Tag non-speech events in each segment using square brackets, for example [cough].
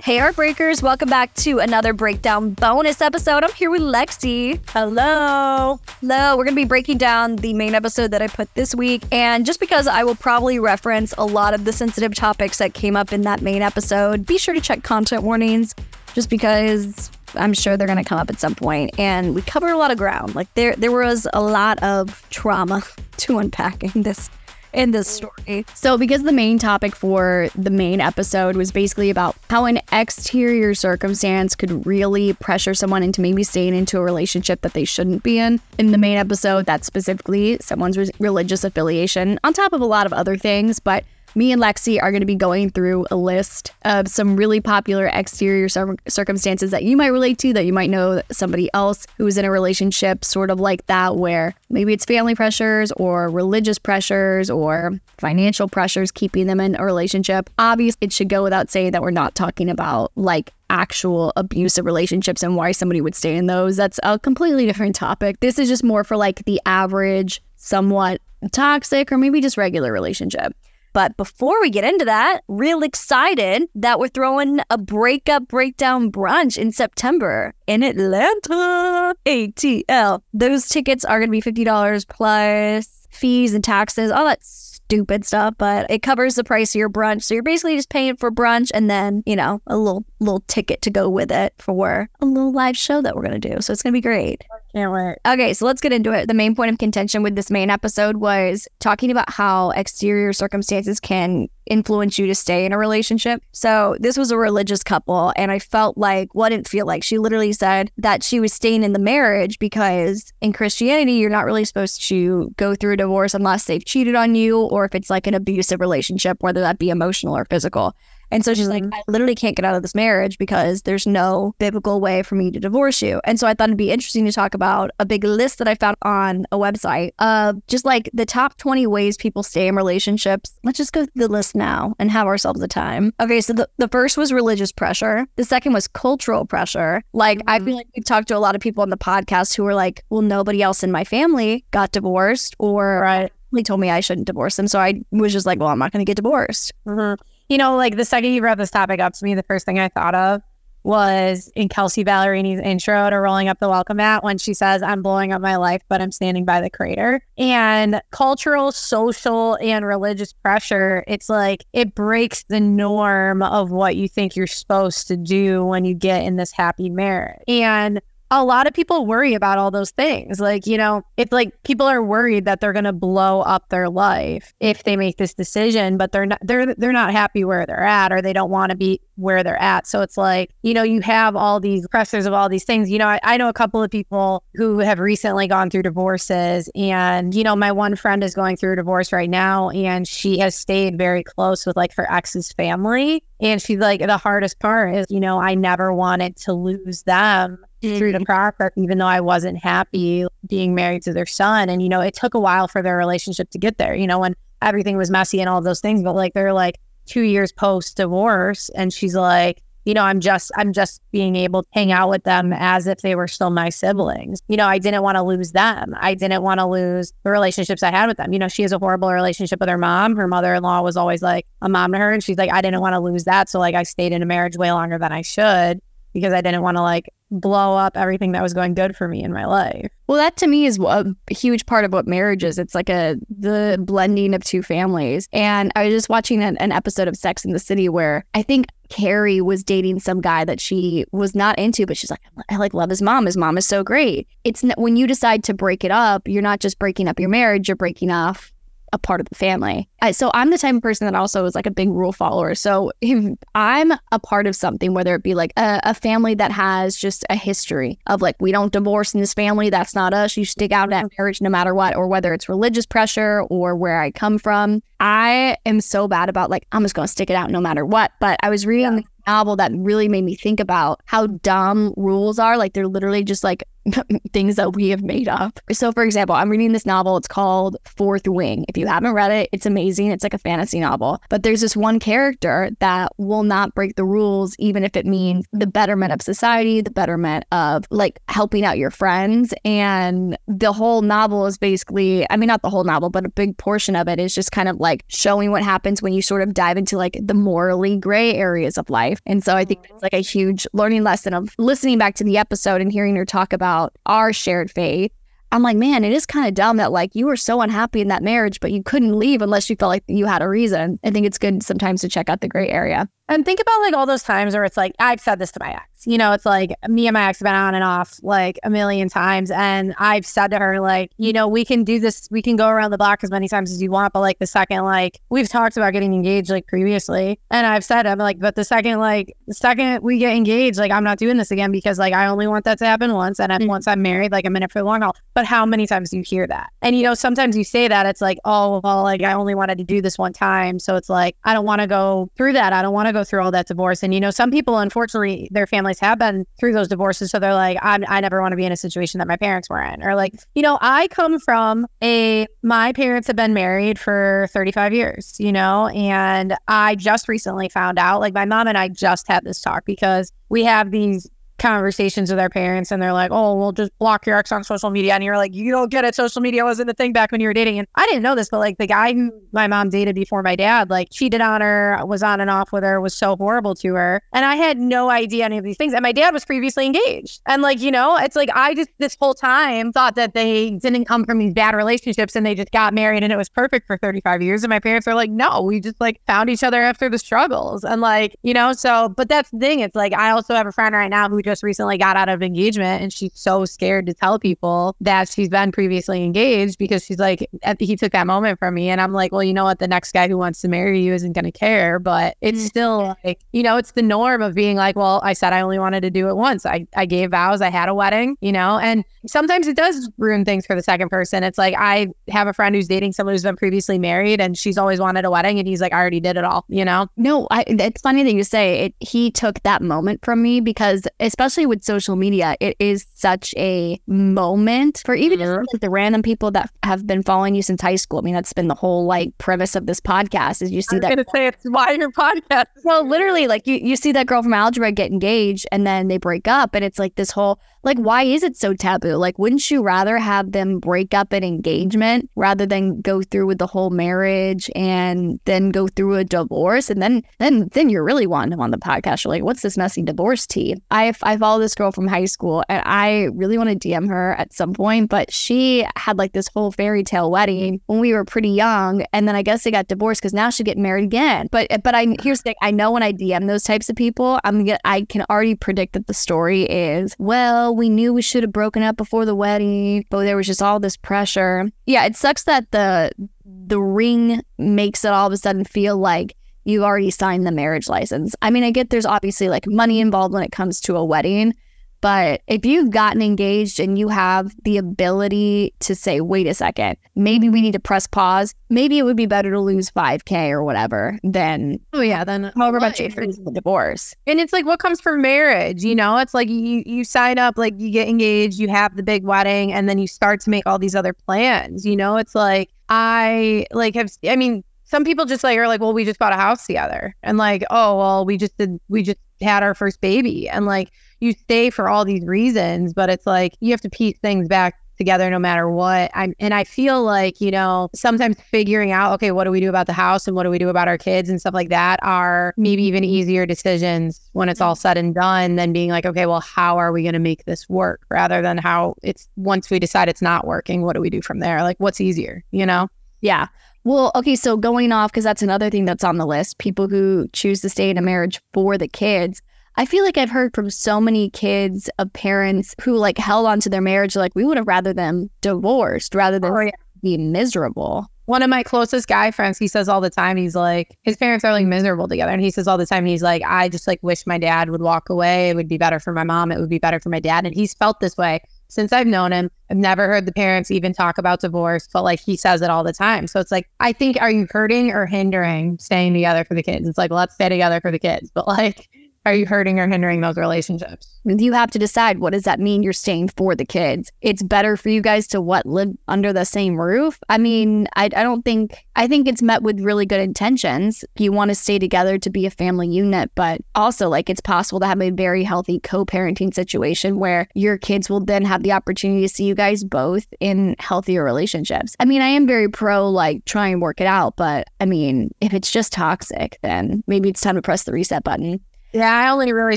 Hey, Heartbreakers, welcome back to another breakdown bonus episode. I'm here with Lexi. Hello. Hello. We're going to be breaking down the main episode that I put this week. And just because I will probably reference a lot of the sensitive topics that came up in that main episode, be sure to check content warnings just because I'm sure they're going to come up at some point. And we covered a lot of ground. Like there, there was a lot of trauma [laughs] to unpack in this in this story. So, because the main topic for the main episode was basically about how an exterior circumstance could really pressure someone into maybe staying into a relationship that they shouldn't be in. In the main episode, that's specifically someone's religious affiliation, on top of a lot of other things, but me and Lexi are going to be going through a list of some really popular exterior cir- circumstances that you might relate to, that you might know somebody else who is in a relationship sort of like that, where maybe it's family pressures or religious pressures or financial pressures keeping them in a relationship. Obviously, it should go without saying that we're not talking about like actual abusive relationships and why somebody would stay in those. That's a completely different topic. This is just more for like the average, somewhat toxic, or maybe just regular relationship. But before we get into that, real excited that we're throwing a breakup breakdown brunch in September in Atlanta. ATL. Those tickets are going to be $50 plus fees and taxes, all that stupid stuff, but it covers the price of your brunch. So you're basically just paying for brunch and then, you know, a little little ticket to go with it for a little live show that we're going to do. So it's going to be great. Can't wait. Okay, so let's get into it. The main point of contention with this main episode was talking about how exterior circumstances can influence you to stay in a relationship. So, this was a religious couple, and I felt like, what didn't feel like. She literally said that she was staying in the marriage because in Christianity, you're not really supposed to go through a divorce unless they've cheated on you or if it's like an abusive relationship, whether that be emotional or physical. And so she's mm-hmm. like, I literally can't get out of this marriage because there's no biblical way for me to divorce you. And so I thought it'd be interesting to talk about a big list that I found on a website of just like the top 20 ways people stay in relationships. Let's just go through the list now and have ourselves a time. Okay, so the, the first was religious pressure. The second was cultural pressure. Like, mm-hmm. I feel like we've talked to a lot of people on the podcast who are like, well, nobody else in my family got divorced or right. they told me I shouldn't divorce them. So I was just like, well, I'm not going to get divorced. Mm-hmm you know, like the second you brought this topic up to me, the first thing I thought of was in Kelsea Ballerini's intro to Rolling Up the Welcome Mat when she says, I'm blowing up my life, but I'm standing by the crater. And cultural, social, and religious pressure, it's like it breaks the norm of what you think you're supposed to do when you get in this happy marriage. And a lot of people worry about all those things. Like, you know, it's like people are worried that they're going to blow up their life if they make this decision, but they're not they're they're not happy where they're at or they don't want to be where they're at. So it's like, you know, you have all these pressures of all these things. You know, I, I know a couple of people who have recently gone through divorces and, you know, my one friend is going through a divorce right now and she has stayed very close with like her ex's family. And she's like, the hardest part is, you know, I never wanted to lose them mm-hmm. through the process, even though I wasn't happy being married to their son. And, you know, it took a while for their relationship to get there, you know, when everything was messy and all those things. But like, they're like two years post divorce. And she's like, you know, I'm just, I'm just being able to hang out with them as if they were still my siblings. You know, I didn't want to lose them. I didn't want to lose the relationships I had with them. You know, she has a horrible relationship with her mom. Her mother in law was always like a mom to her. And she's like, I didn't want to lose that. So, like, I stayed in a marriage way longer than I should because I didn't want to like blow up everything that was going good for me in my life. Well, that to me is a huge part of what marriage is. It's like a the blending of two families. And I was just watching an, an episode of Sex in the City where I think Carrie was dating some guy that she was not into, but she's like, I like love his mom. His mom is so great. It's when you decide to break it up, you're not just breaking up your marriage, you're breaking off a part of the family. I, so I'm the type of person that also is like a big rule follower. So if I'm a part of something, whether it be like a, a, family that has just a history of like, we don't divorce in this family, that's not us. You stick out that mm-hmm. marriage no matter what, or whether it's religious pressure or where I come from. I am so bad about like, I'm just going to stick it out no matter what. But I was reading yeah. the novel that really made me think about how dumb rules are. Like they're literally just like [laughs] things that we have made up. So, for example, I'm reading this novel. It's called Fourth Wing. If you haven't read it, it's amazing. It's like a fantasy novel. But there's this one character that will not break the rules, even if it means the betterment of society, the betterment of like helping out your friends. And the whole novel is basically, I mean, not the whole novel, but a big portion of it is just kind of like showing what happens when you sort of dive into like the morally gray areas of life. And so I think it's like a huge learning lesson of listening back to the episode and hearing her talk about our shared faith I'm like, man, it is kind of dumb that like you were so unhappy in that marriage, but you couldn't leave unless you felt like you had a reason. I think it's good sometimes to check out the gray area. And think about like all those times where it's like, I've said this to my ex, you know, it's like me and my ex have been on and off like a million times. And I've said to her, like, you know, we can do this, we can go around the block as many times as you want. But like the second, like, we've talked about getting engaged like previously. And I've said, I'm like, but the second, like, the second we get engaged, like, I'm not doing this again because like I only want that to happen once. And mm-hmm. once I'm married, like, I'm in it for the long haul. But how many times do you hear that? And, you know, sometimes you say that it's like, oh, well, like, I only wanted to do this one time. So it's like, I don't want to go through that. I don't want to go through all that divorce divorce. And, you know, some people, unfortunately, their families have been through those divorces. So they're like, i I never want to be in a situation that my parents were in. Or like, you know, I come from a, my parents have been married for 35 years, you know, and I just recently found out, like, my mom and I just had this talk because we have these conversations with our parents and they're like, oh, we'll just block your ex on social media. And you're like, you don't get it. Social media wasn't the thing back when you were dating. And I didn't know this, but like the guy who my mom dated before my dad, like cheated on her, was on and off with her, was so horrible to her. And I had no idea any of these things. And my dad was previously engaged. And like, you know, it's like I just this whole time thought that they didn't come from these bad relationships and they just got married and it was perfect for 35 years. And my parents were like, no, we just like found each other after the struggles. And like, you know, so, but that's the thing. It's like, I also have a friend right now who just recently got out of engagement and she's so scared to tell people that she's been previously engaged because she's like, he took that moment from me. And I'm like, well, you know what? The next guy who wants to marry you isn't going to care. But it's mm-hmm. still like, you know, it's the norm of being like, well, I said I only wanted to do it once. I, I gave vows, I had a wedding, you know, and sometimes it does ruin things for the second person. It's like, I have a friend who's dating someone who's been previously married and she's always wanted a wedding. And he's like, I already did it all, you know? No, I, it's funny that you say it. He took that moment from me because, especially with social media, it is such a moment for even mm-hmm. just like the random people that have been following you since high school. I mean, that's been the whole like premise of this podcast is you see that. I'm gonna say it's why your podcast. Well, literally, like you, you see that girl from algebra get engaged and then they break up, and it's like this whole like why is it so taboo? Like wouldn't you rather have them break up an engagement rather than go through with the whole marriage and then go through a divorce? And then then then you're really wanting them on the podcast. You're like what's this messy divorce tea? I i follow this girl from high school and i really want to dm her at some point but she had like this whole fairy tale wedding when we were pretty young and then i guess they got divorced because now she's getting married again. But but i here's the thing. I know when i dm those types of people i'm i can already predict that the story is well we knew we should have broken up before the wedding, but there was just all this pressure. Yeah, it sucks that the the ring makes it all of a sudden feel like you've already signed the marriage license. I mean, I get there's obviously like money involved when it comes to a wedding, but if you've gotten engaged and you have the ability to say, wait a second, maybe we need to press pause, maybe it would be better to lose 5K or whatever than, oh, yeah, then however much it is the divorce. And it's like what comes from marriage, you know? It's like you, you sign up, like you get engaged, you have the big wedding, and then you start to make all these other plans, you know? It's like, I like have, I mean, some people just like are like, well, we just bought a house together, and like, oh, well, we just did, we just had our first baby, and like, you stay for all these reasons, but it's like you have to piece things back together no matter what. I'm and I feel like, you know, sometimes figuring out, okay, what do we do about the house and what do we do about our kids and stuff like that are maybe even mm-hmm. easier decisions when it's all mm-hmm. said and done than being like, okay, well, how are we going to make this work rather than how it's once we decide it's not working, what do we do from there? Like what's easier, you know? Yeah. Well, okay, so going off, because that's another thing that's on the list people who choose to stay in a marriage for the kids. I feel like I've heard from so many kids of parents who like held on to their marriage, like we would have rather them divorced rather than oh, yeah. be miserable. One of my closest guy friends, he says all the time, he's like, his parents are like miserable together. And he says all the time, he's like, I just like wish my dad would walk away. It would be better for my mom. It would be better for my dad. And he's felt this way since I've known him. I've never heard the parents even talk about divorce, but like he says it all the time. So it's like, I think, are you hurting or hindering staying together for the kids? It's like, let's stay together for the kids. But like, are you hurting or hindering those relationships? You have to decide what does that mean you're staying for the kids. It's better for you guys to what live under the same roof. I mean, I, I don't think I think it's met with really good intentions. You want to stay together to be a family unit, but also like it's possible to have a very healthy co-parenting situation where your kids will then have the opportunity to see you guys both in healthier relationships. I mean, I am very pro like try and work it out, but I mean, if it's just toxic, then maybe it's time to press the reset button. Yeah, I only really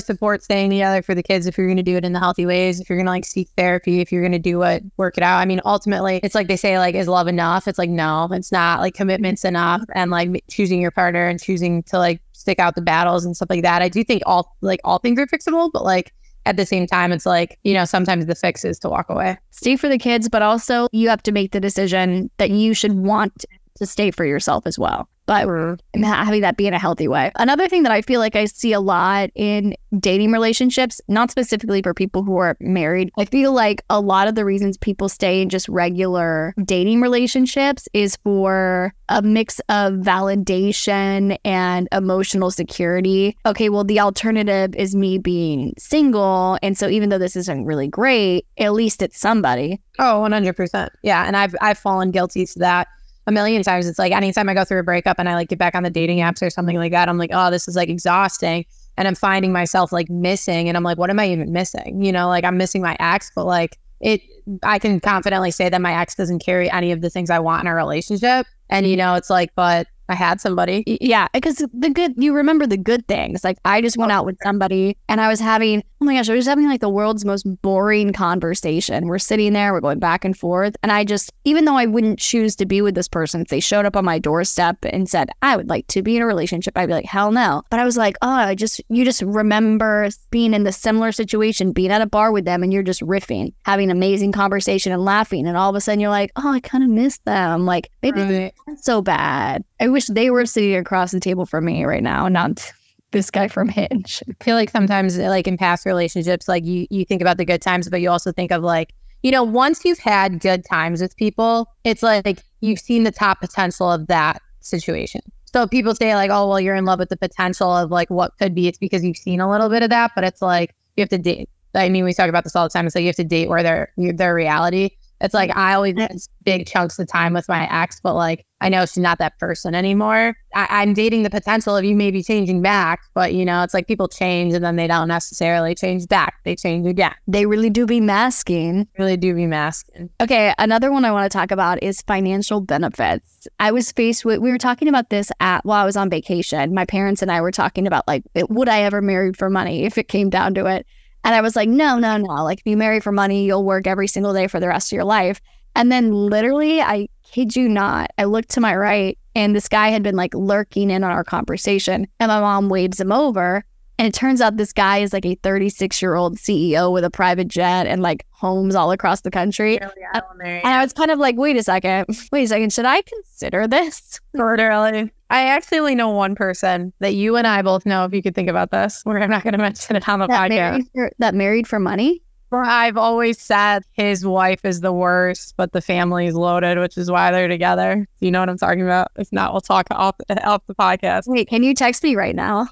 support staying together for the kids if you're going to do it in the healthy ways. If you're going to like seek therapy, if you're going to do it, work it out. I mean, ultimately, it's like they say, like, is love enough? It's like, no, it's not. Like, commitment's enough. And like choosing your partner and choosing to like stick out the battles and stuff like that. I do think all like all things are fixable, but like at the same time, it's like, you know, sometimes the fix is to walk away. Stay for the kids, but also you have to make the decision that you should want to stay for yourself as well but mm-hmm. having that be in a healthy way. Another thing that I feel like I see a lot in dating relationships, not specifically for people who are married, I feel like a lot of the reasons people stay in just regular dating relationships is for a mix of validation and emotional security. Okay, well, the alternative is me being single. And so even though this isn't really great, at least it's somebody. Oh, 100%. Yeah. And I've, I've fallen guilty to that a million times. It's like anytime I go through a breakup and I like get back on the dating apps or something like that, I'm like, oh, this is like exhausting. And I'm finding myself like missing. And I'm like, what am I even missing? You know, like I'm missing my ex, but like it, I can confidently say that my ex doesn't carry any of the things I want in a relationship. And, you mm-hmm. know, it's like, but I had somebody. Yeah, because the good you remember the good things. Like I just went out with somebody and I was having oh my gosh, I was having like the world's most boring conversation. We're sitting there, we're going back and forth, and I just even though I wouldn't choose to be with this person, if they showed up on my doorstep and said I would like to be in a relationship, I'd be like hell no. But I was like, oh, I just you just remember being in the similar situation, being at a bar with them, and you're just riffing, having amazing conversation and laughing, and all of a sudden you're like, oh, I kind of miss them. Like maybe right. so bad. I wish they were sitting across the table from me right now, not this guy from Hinge. I feel like sometimes, like in past relationships, like you you think about the good times, but you also think of like, you know, once you've had good times with people, it's like you've seen the top potential of that situation. So people say like, oh, well, you're in love with the potential of like what could be. It's because you've seen a little bit of that, but it's like you have to date. I mean, we talk about this all the time. It's like you have to date where their their reality. It's like I always big chunks of time with my ex, but like I know she's not that person anymore. I, am dating the potential of you maybe changing back, but you know, it's like people change and then they don't necessarily change back. They change again. They really do be masking. Really do be masking. Okay, another one I want to talk about is financial benefits. I was faced with we were talking about this at while I was on vacation. My parents and I were talking about like would I ever marry for money if it came down to it. And I was like, no, no, no. Like, if you marry for money, you'll work every single day for the rest of your life. And then literally, I kid you not, I looked to my right and this guy had been like lurking in on our conversation. And my mom waves him over. And it turns out this guy is like a 36 year old CEO with a private jet and like homes all across the country. and, uh, and I was kind of like, wait a second, [laughs] wait a second, should I consider this? [laughs] Literally. I actually only know one person that you and I both know, if you could think about this, where I'm not going [laughs] to mention it on the that podcast. Married for, that married for money? I've always said his wife is the worst, but the family is loaded, which is why they're together. Do you know what I'm talking about? If not, we'll talk off, off the podcast. Wait, can you text me right now?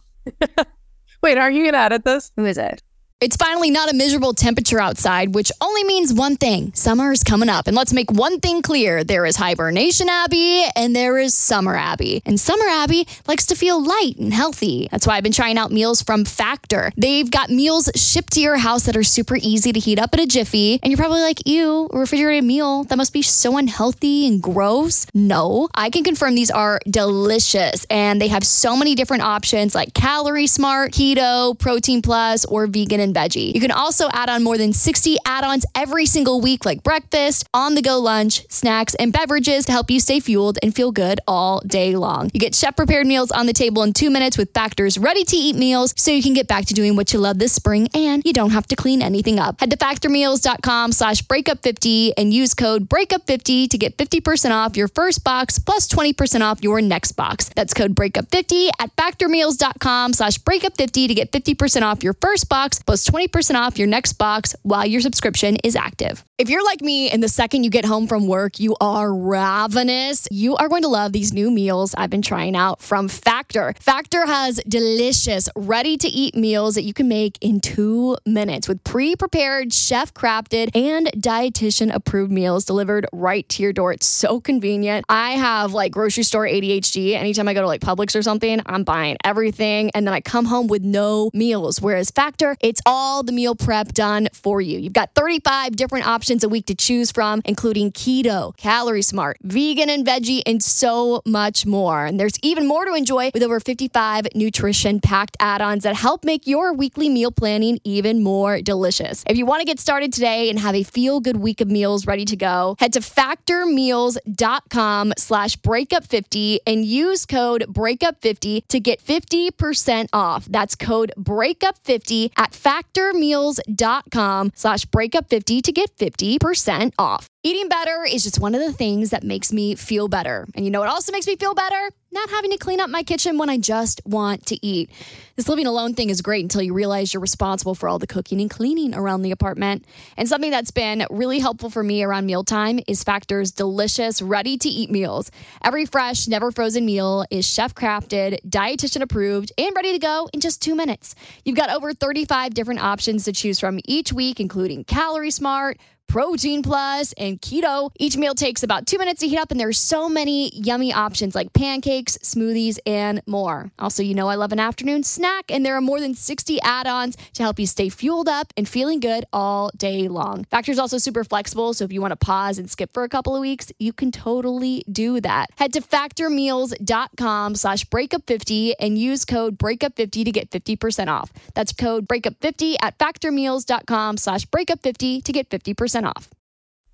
Wait, are you going to edit this? Who is it? It's finally not a miserable temperature outside, which only means one thing summer is coming up. And let's make one thing clear there is Hibernation Abby and there is Summer Abby. And Summer Abby likes to feel light and healthy. That's why I've been trying out meals from Factor. They've got meals shipped to your house that are super easy to heat up in a jiffy. And you're probably like, ew, a refrigerated meal, that must be so unhealthy and gross. No, I can confirm these are delicious and they have so many different options like Calorie Smart, Keto, Protein Plus, or Vegan and and veggie. You can also add on more than 60 add ons every single week, like breakfast, on the go lunch, snacks, and beverages to help you stay fueled and feel good all day long. You get chef prepared meals on the table in two minutes with Factor's ready to eat meals so you can get back to doing what you love this spring and you don't have to clean anything up. Head to factormeals.com slash breakup50 and use code breakup50 to get 50% off your first box plus 20% off your next box. That's code breakup50 at factormeals.com slash breakup50 to get 50% off your first box plus 20% off your next box while your subscription is active. If you're like me and the second you get home from work, you are ravenous, you are going to love these new meals I've been trying out from Factor. Factor has delicious, ready to eat meals that you can make in two minutes with pre prepared, chef crafted, and dietitian approved meals delivered right to your door. It's so convenient. I have like grocery store ADHD. Anytime I go to like Publix or something, I'm buying everything. And then I come home with no meals. Whereas Factor, it's all the meal prep done for you. You've got 35 different options options a week to choose from, including keto, calorie smart, vegan and veggie, and so much more. And there's even more to enjoy with over 55 nutrition packed add ons that help make your weekly meal planning even more delicious. If you want to get started today and have a feel good week of meals ready to go, head to factormeals.com slash breakup50 and use code breakup50 to get 50% off. That's code breakup50 at factormeals.com slash breakup50 to get 50 50% off. Eating better is just one of the things that makes me feel better. And you know what also makes me feel better? Not having to clean up my kitchen when I just want to eat. This living alone thing is great until you realize you're responsible for all the cooking and cleaning around the apartment. And something that's been really helpful for me around mealtime is Factor's delicious, ready to eat meals. Every fresh, never frozen meal is chef crafted, dietitian approved, and ready to go in just two minutes. You've got over 35 different options to choose from each week, including Calorie Smart Protein Plus, and Keto. Each meal takes about two minutes to heat up, and there's so many yummy options like pancakes, smoothies, and more. Also, you know I love an afternoon snack, and there are more than 60 add-ons to help you stay fueled up and feeling good all day long. Factor's also super flexible, so if you want to pause and skip for a couple of weeks, you can totally do that. Head to factormeals.com slash breakup50 and use code breakup50 to get 50% off. That's code breakup50 at factormeals.com slash breakup50 to get 50% off.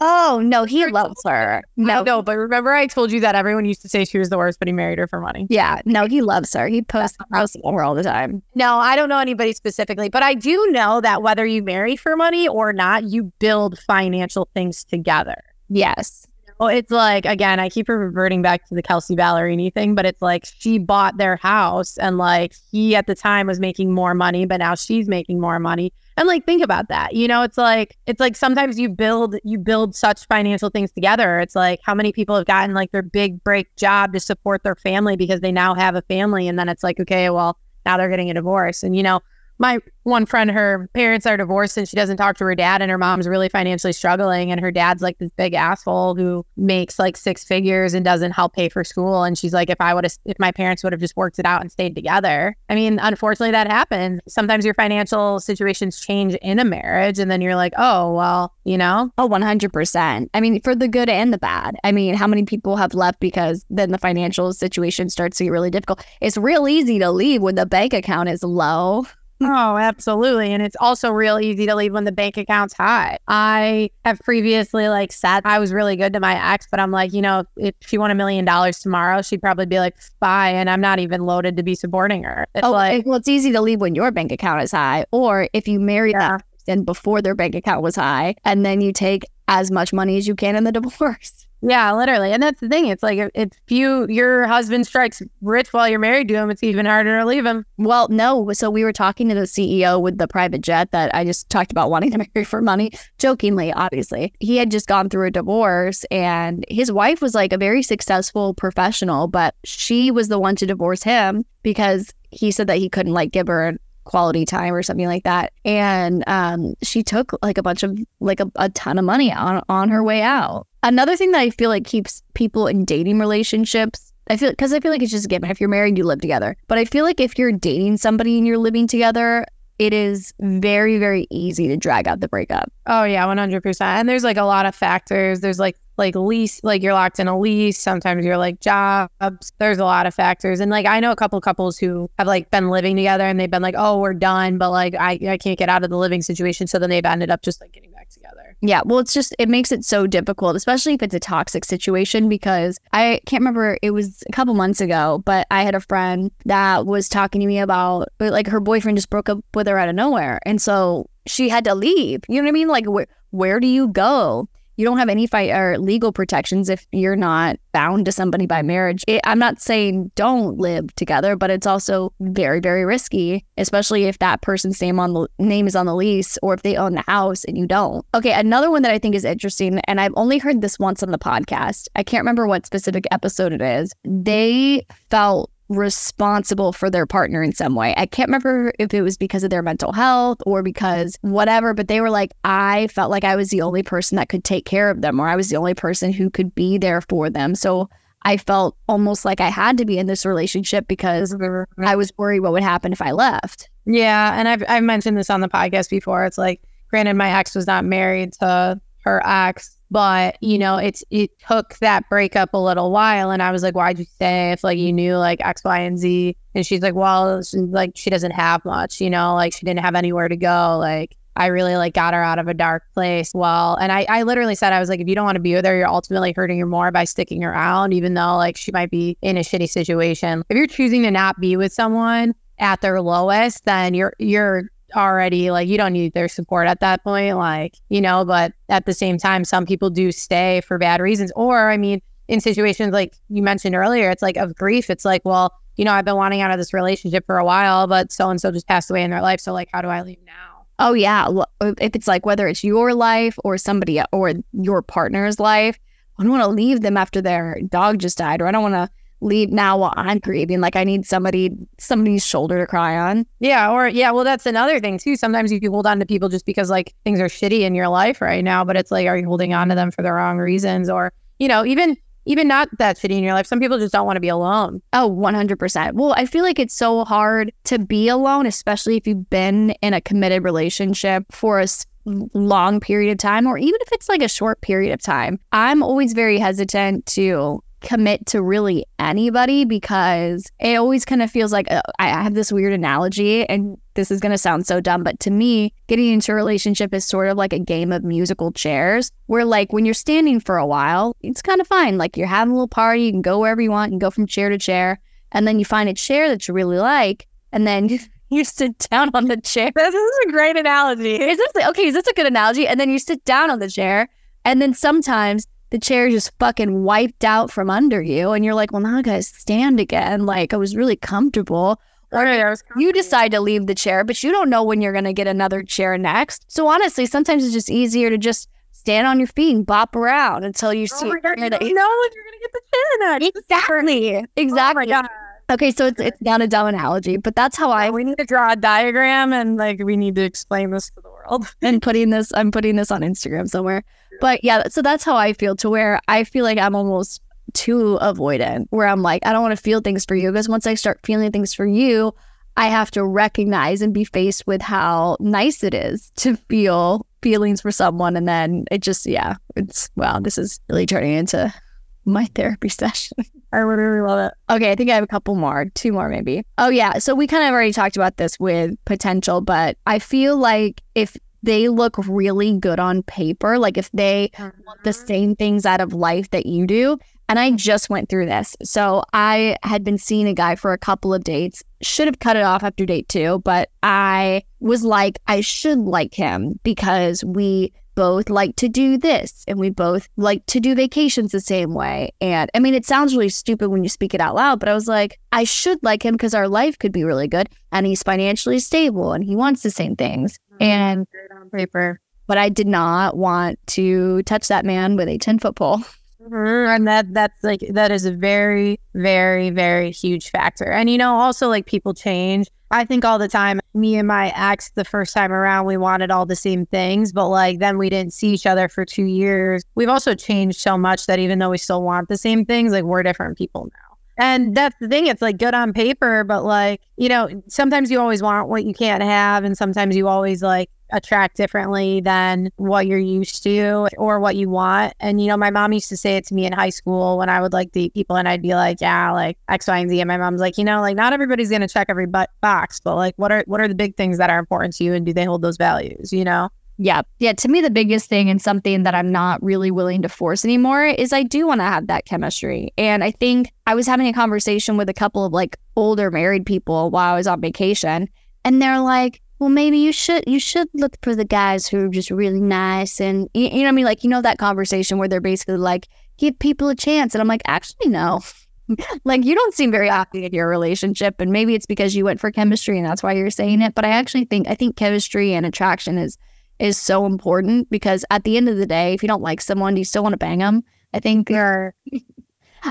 Oh no, he loves her. No, no, but remember I told you that everyone used to say she was the worst, but he married her for money. Yeah, no, he loves her. He posts posts her all the time. No, I don't know anybody specifically, but I do know that whether you marry for money or not, you build financial things together. Yes. Well, it's like again, I keep reverting back to the Kelsea Ballerini thing, but it's like she bought their house and like he at the time was making more money, but now she's making more money. And like think about that. You know, it's like it's like sometimes you build you build such financial things together. It's like how many people have gotten like their big break job to support their family because they now have a family and then it's like okay, well, now they're getting a divorce. And you know, my one friend, her parents are divorced and she doesn't talk to her dad, and her mom's really financially struggling. And her dad's like this big asshole who makes like six figures and doesn't help pay for school. And she's like, if I would have, if my parents would have just worked it out and stayed together. I mean, unfortunately, that happens. Sometimes your financial situations change in a marriage, and then you're like, oh, well, you know? Oh, 100%. I mean, for the good and the bad. I mean, how many people have left because then the financial situation starts to get really difficult? It's real easy to leave when the bank account is low. Oh, absolutely. And it's also real easy to leave when the bank account's high. I have previously like said I was really good to my ex, but I'm like, you know, if she won a million dollars tomorrow, she'd probably be like, bye. And I'm not even loaded to be supporting her. It's oh, like, well, it's easy to leave when your bank account is high. Or if you marry yeah. that person before their bank account was high, and then you take as much money as you can in the [laughs] divorce. Yeah, literally. And that's the thing. It's like if you your husband strikes rich while you're married to him, it's even harder to leave him. Well, no. So we were talking to the CEO with the private jet that I just talked about wanting to [laughs] marry for money, jokingly, obviously. He had just gone through a divorce and his wife was like a very successful professional, but she was the one to divorce him because he said that he couldn't like give her quality time or something like that. And um, she took like a bunch of like a, a ton of money on on her way out. Another thing that I feel like keeps people in dating relationships I feel because I feel like it's just a given. If you're married, you live together. But I feel like if you're dating somebody and you're living together, it is very, very easy to drag out the breakup. Oh yeah, one hundred percent. And there's like a lot of factors. There's like like lease, like you're locked in a lease. Sometimes you're like jobs. There's a lot of factors. And like I know a couple couples who have like been living together and they've been like, oh, we're done, but like I, I can't get out of the living situation. So then they've ended up just like getting together. Yeah. Well, it's just it makes it so difficult, especially if it's a toxic situation, because I can't remember it was a couple months ago, but I had a friend that was talking to me about like her boyfriend just broke up with her out of nowhere. And so she had to leave. You know what I mean? Like where where do you go? You don't have any fight or legal protections if you're not bound to somebody by marriage. It, I'm not saying don't live together, but it's also very, very risky, especially if that person's name on the name is on the lease or if they own the house and you don't. Okay, another one that I think is interesting, and I've only heard this once on the podcast. I can't remember what specific episode it is. They felt responsible for their partner in some way. I can't remember if it was because of their mental health or because whatever, but they were like, I felt like I was the only person that could take care of them or I was the only person who could be there for them. So I felt almost like I had to be in this relationship because I was worried what would happen if I left. Yeah. And I've, I've mentioned this on the podcast before. It's like, granted, my ex was not married to her ex but you know it's it took that breakup a little while and i was like why'd you stay if like you knew like x y and z? And she's like well she's like she doesn't have much you know like she didn't have anywhere to go like i really like got her out of a dark place. Well and i i literally said i was like if you don't want to be with her you're ultimately hurting her more by sticking around even though like she might be in a shitty situation. If you're choosing to not be with someone at their lowest then you're you're already like you don't need their support at that point like you know but at the same time some people do stay for bad reasons. Or i mean in situations like you mentioned earlier it's like of grief it's like well you know i've been wanting out of this relationship for a while but so and so just passed away in their life so like how do i leave now? Oh yeah. If it's like whether it's your life or somebody or your partner's life i don't want to leave them after their dog just died or i don't want to leave now while I'm grieving. Like I need somebody, somebody's shoulder to cry on. Yeah. Or yeah, well, that's another thing too. Sometimes you can hold on to people just because like things are shitty in your life right now, but it's like, are you holding on to them for the wrong reasons? Or, you know, even even not that shitty in your life. Some people just don't want to be alone. Oh, 100%. Well, I feel like it's so hard to be alone, especially if you've been in a committed relationship for a long period of time, or even if it's like a short period of time. I'm always very hesitant to commit to really anybody because it always kind of feels like uh, I have this weird analogy and this is going to sound so dumb but to me getting into a relationship is sort of like a game of musical chairs where like when you're standing for a while it's kind of fine like you're having a little party you can go wherever you want and go from chair to chair and then you find a chair that you really like and then [laughs] you sit down on the chair. This is a great analogy. Is this okay? Is this a good analogy? And then you sit down on the chair, and then sometimes the chair just fucking wiped out from under you and you're like well now i gotta stand again. Like i was really comfortable. Or you decide to leave the chair but you don't know when you're gonna get another chair next. So honestly sometimes it's just easier to just stand on your feet and bop around until you oh see oh God, you that you know when you're gonna get the chair next. Exactly. Oh exactly. Oh Okay, so it's it's not a dumb analogy, but that's how I. We need to draw a diagram and like we need to explain this to the world. [laughs] and putting this, I'm putting this on Instagram somewhere. But yeah, so that's how I feel to where I feel like I'm almost too avoidant, where I'm like, I don't want to feel things for you because once I start feeling things for you, I have to recognize and be faced with how nice it is to feel feelings for someone. And then it just, yeah, it's, wow, this is really turning into my therapy session. [laughs] I really love it. Okay, I think I have a couple more, two more maybe. Oh, yeah. So we kind of already talked about this with potential, but I feel like if they look really good on paper. Like if they want the mm-hmm. same things out of life that you do. And I just went through this. So I had been seeing a guy for a couple of dates, should have cut it off after date two, but I was like, I should like him because we both like to do this and we both like to do vacations the same way. And I mean, it sounds really stupid when you speak it out loud, but I was like, I should like him because our life could be really good and he's financially stable and he wants the same things. Mm-hmm. And on paper, but I did not want to touch that man with a 10 foot pole. Mm-hmm. And that that's like that is a very, very, very huge factor. And you know, also like people change. I think all the time, me and my ex, the first time around, we wanted all the same things, but like then we didn't see each other for two years. We've also changed so much that even though we still want the same things, like we're different people now. And that's the thing. It's like good on paper, but like, you know, sometimes you always want what you can't have. And sometimes you always like attract differently than what you're used to or what you want. And, you know, my mom used to say it to me in high school when I would like date people and I'd be like, yeah, like X, Y, and Z. And my mom's like, you know, like not everybody's going to check every box, but like what are, what are the big things that are important to you and do they hold those values, you know? Yeah. Yeah. To me, the biggest thing and something that I'm not really willing to force anymore is I do want to have that chemistry. And I think I was having a conversation with a couple of like older married people while I was on vacation. And they're like, well, maybe you should you should look for the guys who are just really nice and you, you know what I mean. Like you know that conversation where they're basically like, give people a chance, and I'm like, actually no. [laughs] like you don't seem very happy in your relationship, and maybe it's because you went for chemistry and that's why you're saying it. But I actually think I think chemistry and attraction is is so important because at the end of the day, if you don't like someone, do you still want to bang them? I think Sure. [laughs]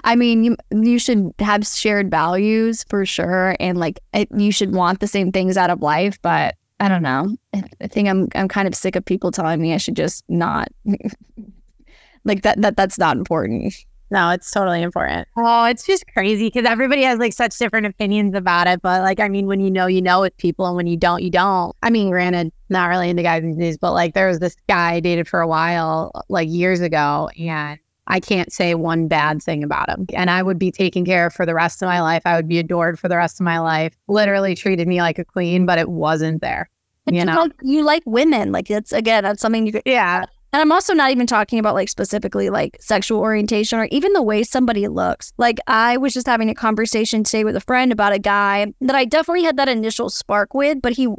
I mean, you you should have shared values for sure, and like it, you should want the same things out of life. But I don't know. I, I think I'm I'm kind of sick of people telling me I should just not [laughs] like that. That that's not important. No, it's totally important. Oh, it's just crazy because everybody has like such different opinions about it. But like, I mean, when you know, you know with people, and when you don't, you don't. I mean, granted, not really into guys these days, but like, there was this guy I dated for a while, like years ago, and I can't say one bad thing about him. And I would be taken care of for the rest of my life. I would be adored for the rest of my life. Literally treated me like a queen, but it wasn't there. You you, know? like, you like women. Like that's again, that's something you could. Yeah. And I'm also not even talking about like specifically like sexual orientation or even the way somebody looks. Like I was just having a conversation today with a friend about a guy that I definitely had that initial spark with, but he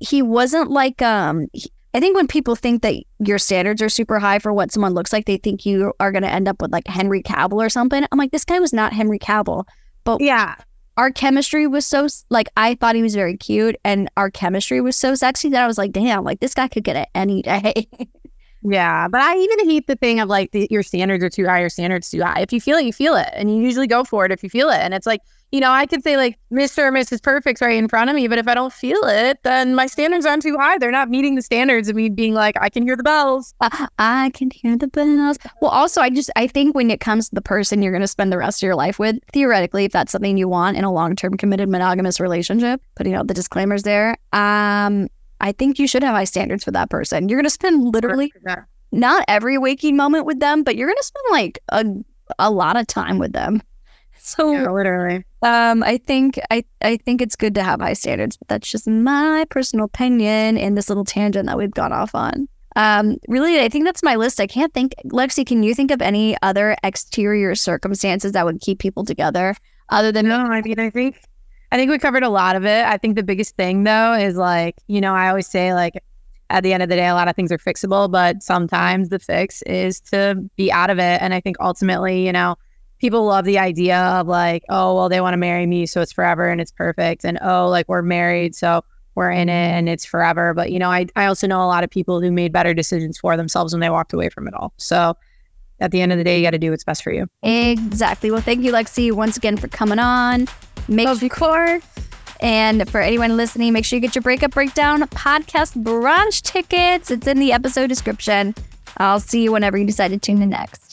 he wasn't like um he- I think when people think that your standards are super high for what someone looks like, they think you are going to end up with like Henry Cavill or something. I'm like, this guy was not Henry Cavill. But yeah. Our chemistry was so like I thought he was very cute, and our chemistry was so sexy that I was like, damn, like this guy could get it any day. [laughs] Yeah, but I even hate the thing of like the, your standards are too high, your standards too high. If you feel it, you feel it, and you usually go for it if you feel it. And it's like you know, I could say like Mr. or Mrs. Perfect's right in front of me, but if I don't feel it, then my standards aren't too high. They're not meeting the standards of me being like I can hear the bells. I can hear the bells. Well, also, I just I think when it comes to the person you're going to spend the rest of your life with, theoretically, if that's something you want in a long term committed monogamous relationship, putting out the disclaimers there, um, I think you should have high standards for that person. You're going to spend literally not every waking moment with them, but you're going to spend like a a lot of time with them. So Yeah, literally. Um, I think I, I think it's good to have high standards, but that's just my personal opinion in this little tangent that we've gone off on. Um, really, I think that's my list. I can't think. Lexi, can you think of any other exterior circumstances that would keep people together other than No, I mean, I think, I think we covered a lot of it. I think the biggest thing though is like, you know, I always say like, at the end of the day, a lot of things are fixable, but sometimes the fix is to be out of it. And I think ultimately, you know, people love the idea of like, oh, well, they want to marry me, so it's forever and it's perfect, and oh, like we're married, so we're in it and it's forever. But you know, I I also know a lot of people who made better decisions for themselves when they walked away from it all. So at the end of the day, you got to do what's best for you. exactly? Well, thank you, Lexi, once again for coming on. Make Of course. And for anyone listening, make sure you get your breakup breakdown podcast brunch tickets. It's in the episode description. I'll see you whenever you decide to tune in next.